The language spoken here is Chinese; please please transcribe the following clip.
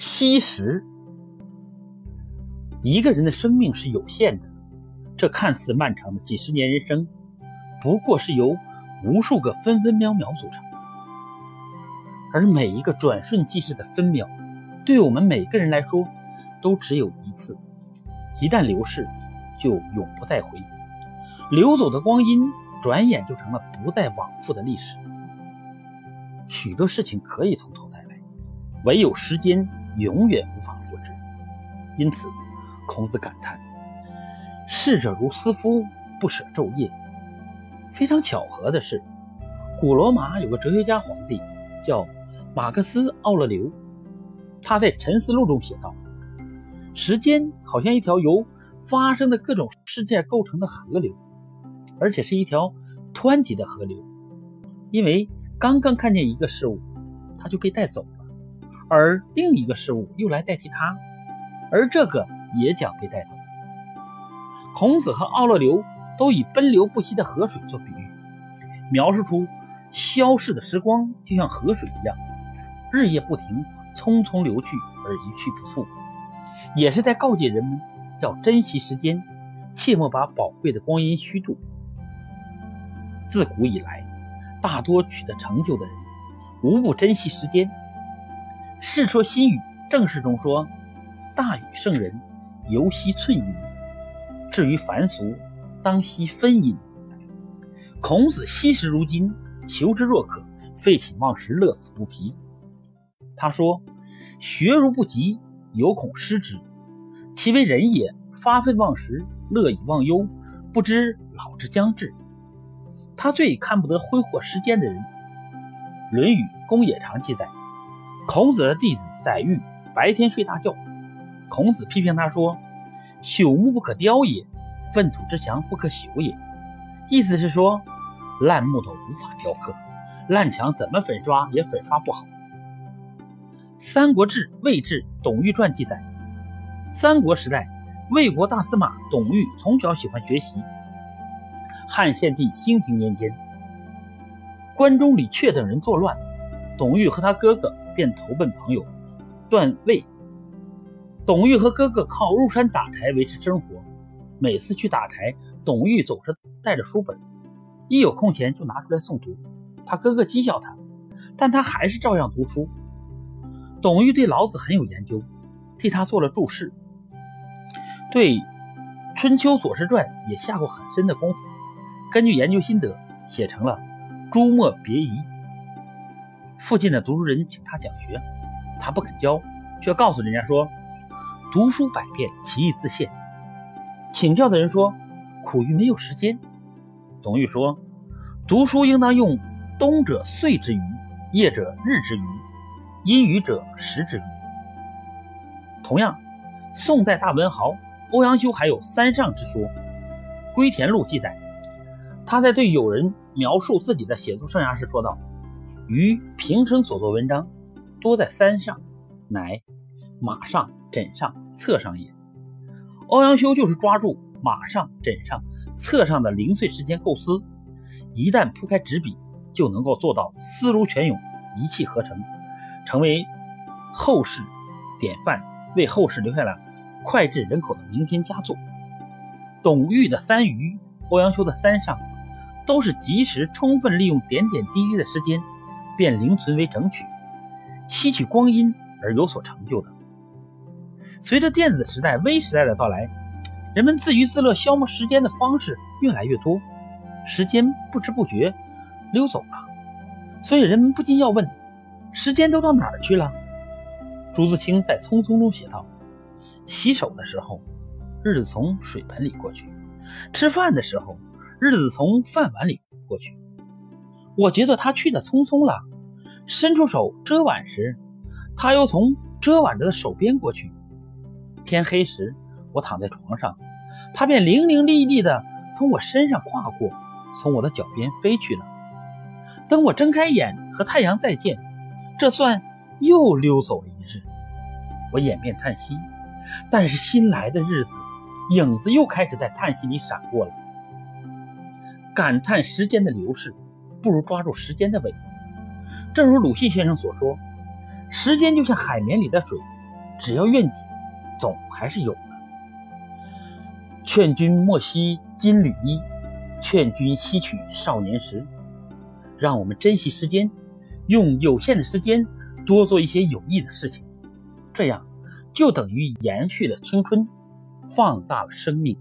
惜时，一个人的生命是有限的，这看似漫长的几十年人生，不过是由无数个分分秒秒组成的。而每一个转瞬即逝的分秒，对我们每个人来说，都只有一次。一旦流逝，就永不再回。流走的光阴，转眼就成了不再往复的历史。许多事情可以从头再来，唯有时间。永远无法复制，因此，孔子感叹：“逝者如斯夫，不舍昼夜。”非常巧合的是，古罗马有个哲学家皇帝叫马克思·奥勒留，他在《沉思录》中写道：“时间好像一条由发生的各种事件构成的河流，而且是一条湍急的河流，因为刚刚看见一个事物，它就被带走。”而另一个事物又来代替它，而这个也将被带走。孔子和奥勒留都以奔流不息的河水做比喻，描述出消逝的时光就像河水一样，日夜不停，匆匆流去而一去不复，也是在告诫人们要珍惜时间，切莫把宝贵的光阴虚度。自古以来，大多取得成就的人，无不珍惜时间。《世说新语·正事》中说：“大禹圣人，犹惜寸阴；至于凡俗，当惜分阴。”孔子惜时如金，求之若渴，废寝忘食，乐此不疲。他说：“学如不及，犹恐失之。其为人也，发愤忘食，乐以忘忧，不知老之将至。”他最看不得挥霍时间的人。《论语·公冶长》记载。孔子的弟子宰予白天睡大觉，孔子批评他说：“朽木不可雕也，粪土之墙不可朽也。”意思是说，烂木头无法雕刻，烂墙怎么粉刷也粉刷不好。《三国志·魏志·董玉传》记载，三国时代，魏国大司马董玉从小喜欢学习。汉献帝兴平年间，关中李榷等人作乱，董玉和他哥哥。便投奔朋友段位。董玉和哥哥靠入山打柴维持生活。每次去打柴，董玉总是带着书本，一有空闲就拿出来诵读。他哥哥讥笑他，但他还是照样读书。董玉对老子很有研究，替他做了注释，对《春秋左氏传》也下过很深的功夫。根据研究心得，写成了《朱墨别仪》。附近的读书人请他讲学，他不肯教，却告诉人家说：“读书百遍，其义自现。”请教的人说：“苦于没有时间。”董玉说：“读书应当用冬者岁之余，夜者日之余，阴雨者时之余。”同样，宋代大文豪欧阳修还有三上之说，《归田录》记载，他在对友人描述自己的写作生涯时说道。于平生所作文章，多在三上，乃马上、枕上、侧上也。欧阳修就是抓住马上、枕上、侧上的零碎时间构思，一旦铺开纸笔，就能够做到思如泉涌，一气呵成，成为后世典范，为后世留下了脍炙人口的名篇佳作。董玉的三余，欧阳修的三上，都是及时充分利用点点滴滴的时间。便零存为整取，吸取光阴而有所成就的。随着电子时代、微时代的到来，人们自娱自乐、消磨时间的方式越来越多，时间不知不觉溜走了。所以人们不禁要问：时间都到哪儿去了？朱自清在《匆匆》中写道：“洗手的时候，日子从水盆里过去；吃饭的时候，日子从饭碗里过去。”我觉得他去的匆匆了。伸出手遮挽时，他又从遮挽着的手边过去。天黑时，我躺在床上，他便伶伶俐俐地从我身上跨过，从我的脚边飞去了。等我睁开眼和太阳再见，这算又溜走了一日。我掩面叹息，但是新来的日子，影子又开始在叹息里闪过了。感叹时间的流逝，不如抓住时间的尾巴。正如鲁迅先生所说：“时间就像海绵里的水，只要愿挤，总还是有的。劝君莫惜金缕衣，劝君惜取少年时。让我们珍惜时间，用有限的时间多做一些有益的事情，这样就等于延续了青春，放大了生命。